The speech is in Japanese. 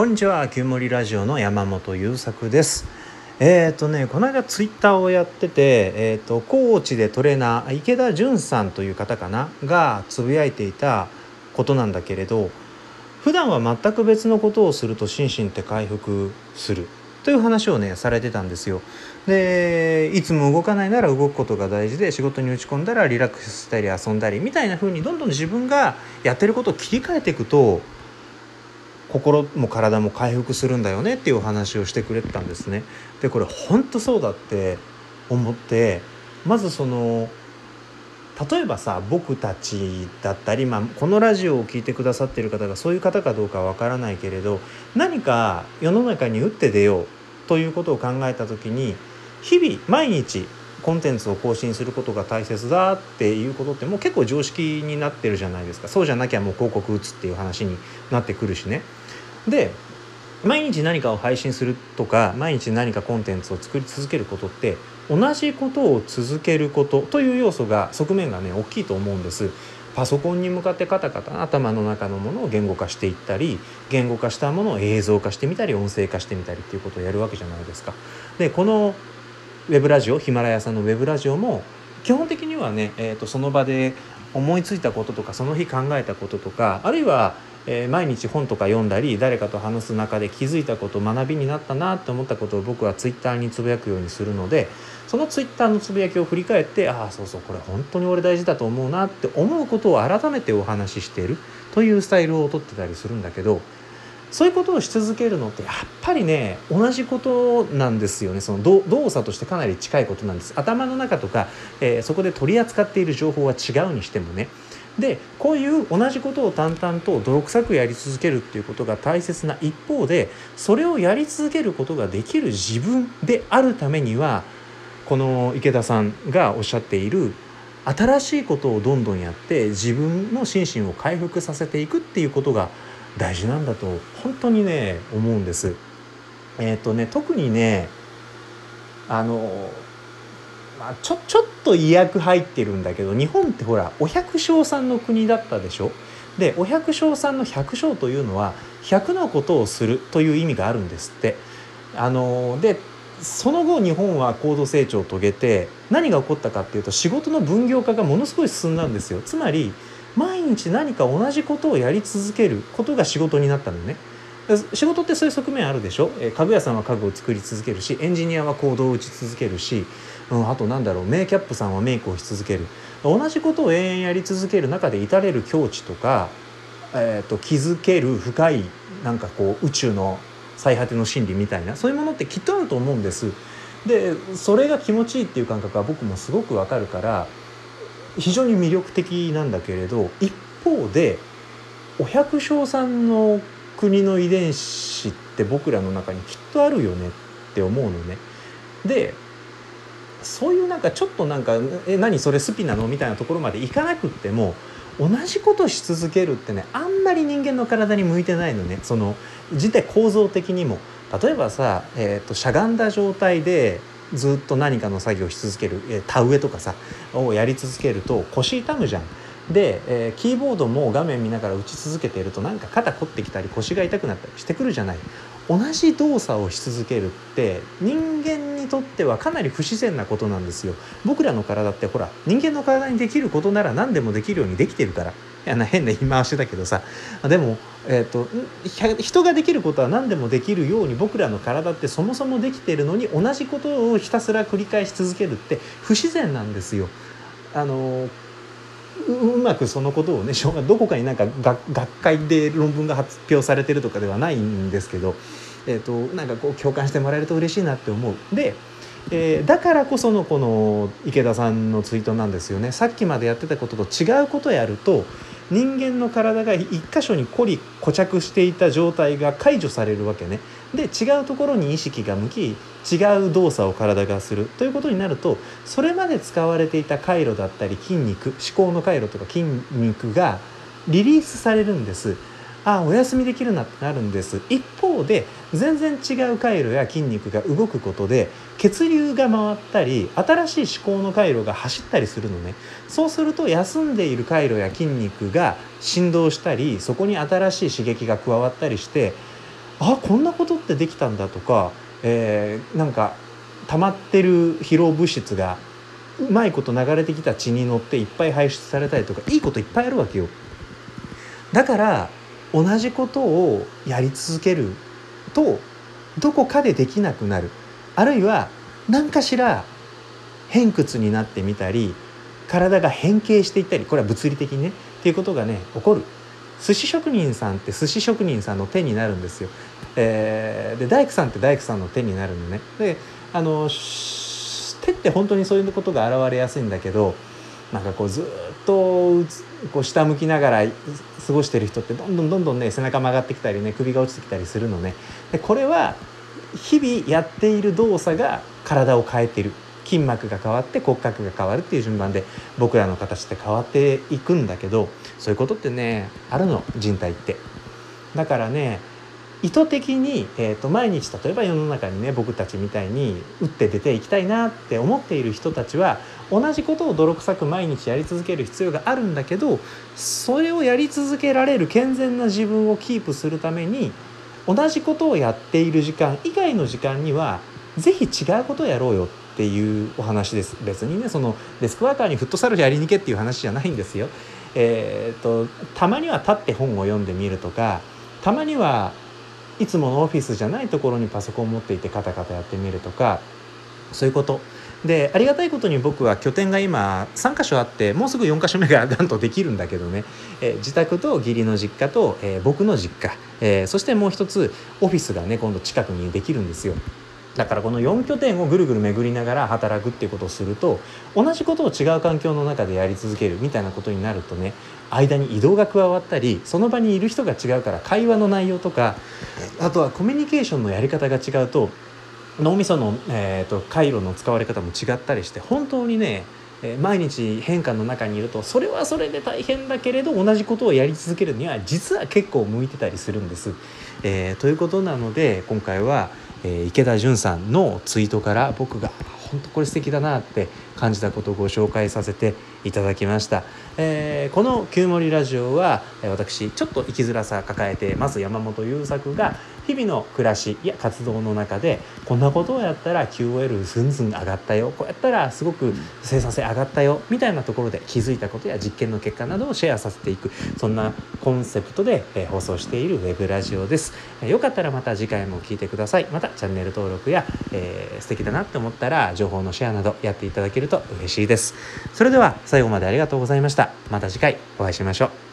こんにちは旧森ラジオの山本優作ですえっ、ー、とねこの間ツイッターをやっててえっ、ー、とコーチでトレーナー池田純さんという方かながつぶやいていたことなんだけれど普段は全く別のことをすると心身って回復するという話をねされてたんですよ。でいつも動かないなら動くことが大事で仕事に打ち込んだらリラックスしたり遊んだりみたいな風にどんどん自分がやってることを切り替えていくと心も体も回復するんだよねっていうお話をしてくれてたんですね。でこれ本当そうだって思ってまずその例えばさ僕たちだったり、まあ、このラジオを聴いてくださってる方がそういう方かどうかわからないけれど何か世の中に打って出ようということを考えた時に日々毎日コンテンツを更新することが大切だっていうことってもう結構常識になってるじゃないですかそうじゃなきゃもう広告打つっていう話になってくるしね。で毎日何かを配信するとか毎日何かコンテンツを作り続けることって同じことを続けることという要素が側面がね大きいと思うんです。パソコンに向かってカタカタ頭の中のものを言語化していったり言語化したものを映像化してみたり音声化してみたりっていうことをやるわけじゃないですか。でこのウェブラジオヒマラヤさんのウェブラジオも基本的にはね、えー、とその場で思いついたこととかその日考えたこととかあるいはえー、毎日本とか読んだり誰かと話す中で気づいたこと学びになったなって思ったことを僕はツイッターにつぶやくようにするのでそのツイッターのつぶやきを振り返ってああそうそうこれ本当に俺大事だと思うなって思うことを改めてお話ししているというスタイルをとってたりするんだけどそういうことをし続けるのってやっぱりね同じことなんですよね。その動作としてかなり近いことなんです。頭の中とか、えー、そこで取り扱っている情報は違うにしてもね。でこういう同じことを淡々と泥臭くやり続けるっていうことが大切な一方でそれをやり続けることができる自分であるためにはこの池田さんがおっしゃっている新しいことをどんどんやって自分の心身を回復させていくっていうことが大事なんだと本当にね思うんです。えっ、ー、とね特にねあのまあ、ちょちょっと意訳入ってるんだけど日本ってほらお百姓さんの国だったでしょ？でお百姓さんの百姓というのは100のことをするという意味があるんですって。あのでその後日本は高度成長を遂げて何が起こったかっていうと仕事の分業化がものすごい進んだんですよつまり毎日何か同じことをやり続けることが仕事になったのね。仕事ってそういう側面あるでしょ？家具屋さんは家具を作り続けるしエンジニアはコードを打ち続けるしうん、あとなんだろう？メイキャップさんはメイクをし続ける。同じことを延々やり続ける中で至れる境地とか、えーと、気づける深いなんかこう宇宙の最果ての真理みたいなそういうものってきっとあると思うんです。でそれが気持ちいいっていう感覚は僕もすごくわかるから非常に魅力的なんだけれど一方でお百姓さんの国の遺伝子って僕らの中にきっとあるよねって思うのね。でそういうなんかちょっとなんか「え何それスピなの?」みたいなところまでいかなくっても同じことし続けるってねあんまり人間の体に向いてないのねその自体構造的にも。例えばさ、えーと、しゃがんだ状態でずっと何かの作業をし続ける、え、田植えとかさをやり続けると腰痛むじゃん。で、えー、キーボードも画面見ながら打ち続けているとなんか肩凝ってきたり腰が痛くなったりしてくるじゃない。同じ動作をし続けるって人間にとってはかなり不自然なことなんですよ。僕らの体ってほら人間の体にできることなら何でもできるようにできてるから。いやな変な言い回しだけどさ。でも、えーと、人ができることは何でもできるように僕らの体ってそもそもできてるのに同じことをひたすら繰り返し続けるって不自然なんですよ。あのうまくそのことをねどこかになんか学会で論文が発表されてるとかではないんですけど、えーと、なんかこう共感してもらえると嬉しいなって思う。でえー、だからこそのこの池田さんのツイートなんですよねさっきまでやってたことと違うことやると人間の体が一箇所に凝り固着していた状態が解除されるわけね。で違うところに意識が向き違う動作を体がするということになるとそれまで使われていた回路だったり筋肉思考の回路とか筋肉がリリースされるんです。あお休みできるなってなるんです一方で全然違う回路や筋肉が動くことで血流が回ったり新しい思考の回路が走ったりするのねそうすると休んでいる回路や筋肉が振動したりそこに新しい刺激が加わったりしてあこんなことってできたんだとか、えー、なんか溜まってる疲労物質がうまいこと流れてきた血に乗っていっぱい排出されたりとかいいこといっぱいあるわけよ。だから同じことをやり続けるとどこかでできなくなるあるいは何かしら偏屈になってみたり体が変形していったりこれは物理的にねっていうことがね起こる寿司職人さんって寿司職人さんの手になるんですよ。えー、で大工さんって大工さんの手になるのね。であの手って本当にそういうことが現れやすいんだけどなんかこうずっとこう下向きながら過ごしてる人ってどんどんどんどんね背中曲がってきたりね首が落ちてきたりするのね。でこれは日々やっている動作が体を変えている筋膜が変わって骨格が変わるっていう順番で僕らの形って変わっていくんだけどそういうことってねあるの人体って。だからね意図的に、えーと、毎日例えば世の中にね僕たちみたいに打って出ていきたいなって思っている人たちは同じことを泥臭く毎日やり続ける必要があるんだけどそれをやり続けられる健全な自分をキープするために同じことをやっている時間以外の時間には是非違うことをやろうよっていうお話です別にねそのデスクワーカーにフットサルやりにけっていう話じゃないんですよ。えーと、たまには立って本を読んでみるとかたまにはいつものオフィスじゃないところにパソコンを持っていてカタカタやってみるとかそういうこと。でありがたいことに僕は拠点が今3箇所あってもうすぐ4か所目がなんとできるんだけどね、えー、自宅と義理の実家と、えー、僕の実家、えー、そしてもう一つオフィスがね今度近くにできるんですよ。だからこの4拠点をぐるぐる巡りながら働くっていうことをすると同じことを違う環境の中でやり続けるみたいなことになるとね間に移動が加わったりその場にいる人が違うから会話の内容とかあとはコミュニケーションのやり方が違うと脳みその、えーと、回路の使われ方も違ったりして本当にね毎日変化の中にいるとそれはそれで大変だけれど同じことをやり続けるには実は結構向いてたりするんです。えー、ということなので今回は、えー、池田潤さんのツイートから僕が本当これ素敵だなって感じたことをご紹介させていただきました、えー、この「旧森ラジオは」私ちょっと生きづらさ抱えてます山本優作が日々の暮らしや活動の中でこんなことをやったら QOL ずんずん上がったよこうやったらすごく生産性上がったよみたいなところで気づいたことや実験の結果などをシェアさせていくそんなコンセプトで放送しているウェブラジオです。よかったらまた次回も聞いてください。またチャンネル登録や、えー、素敵だなって思ったら情報のシェアなどやっていただけると嬉しいです。それでは最後までありがとうございました。また次回お会いしましょう。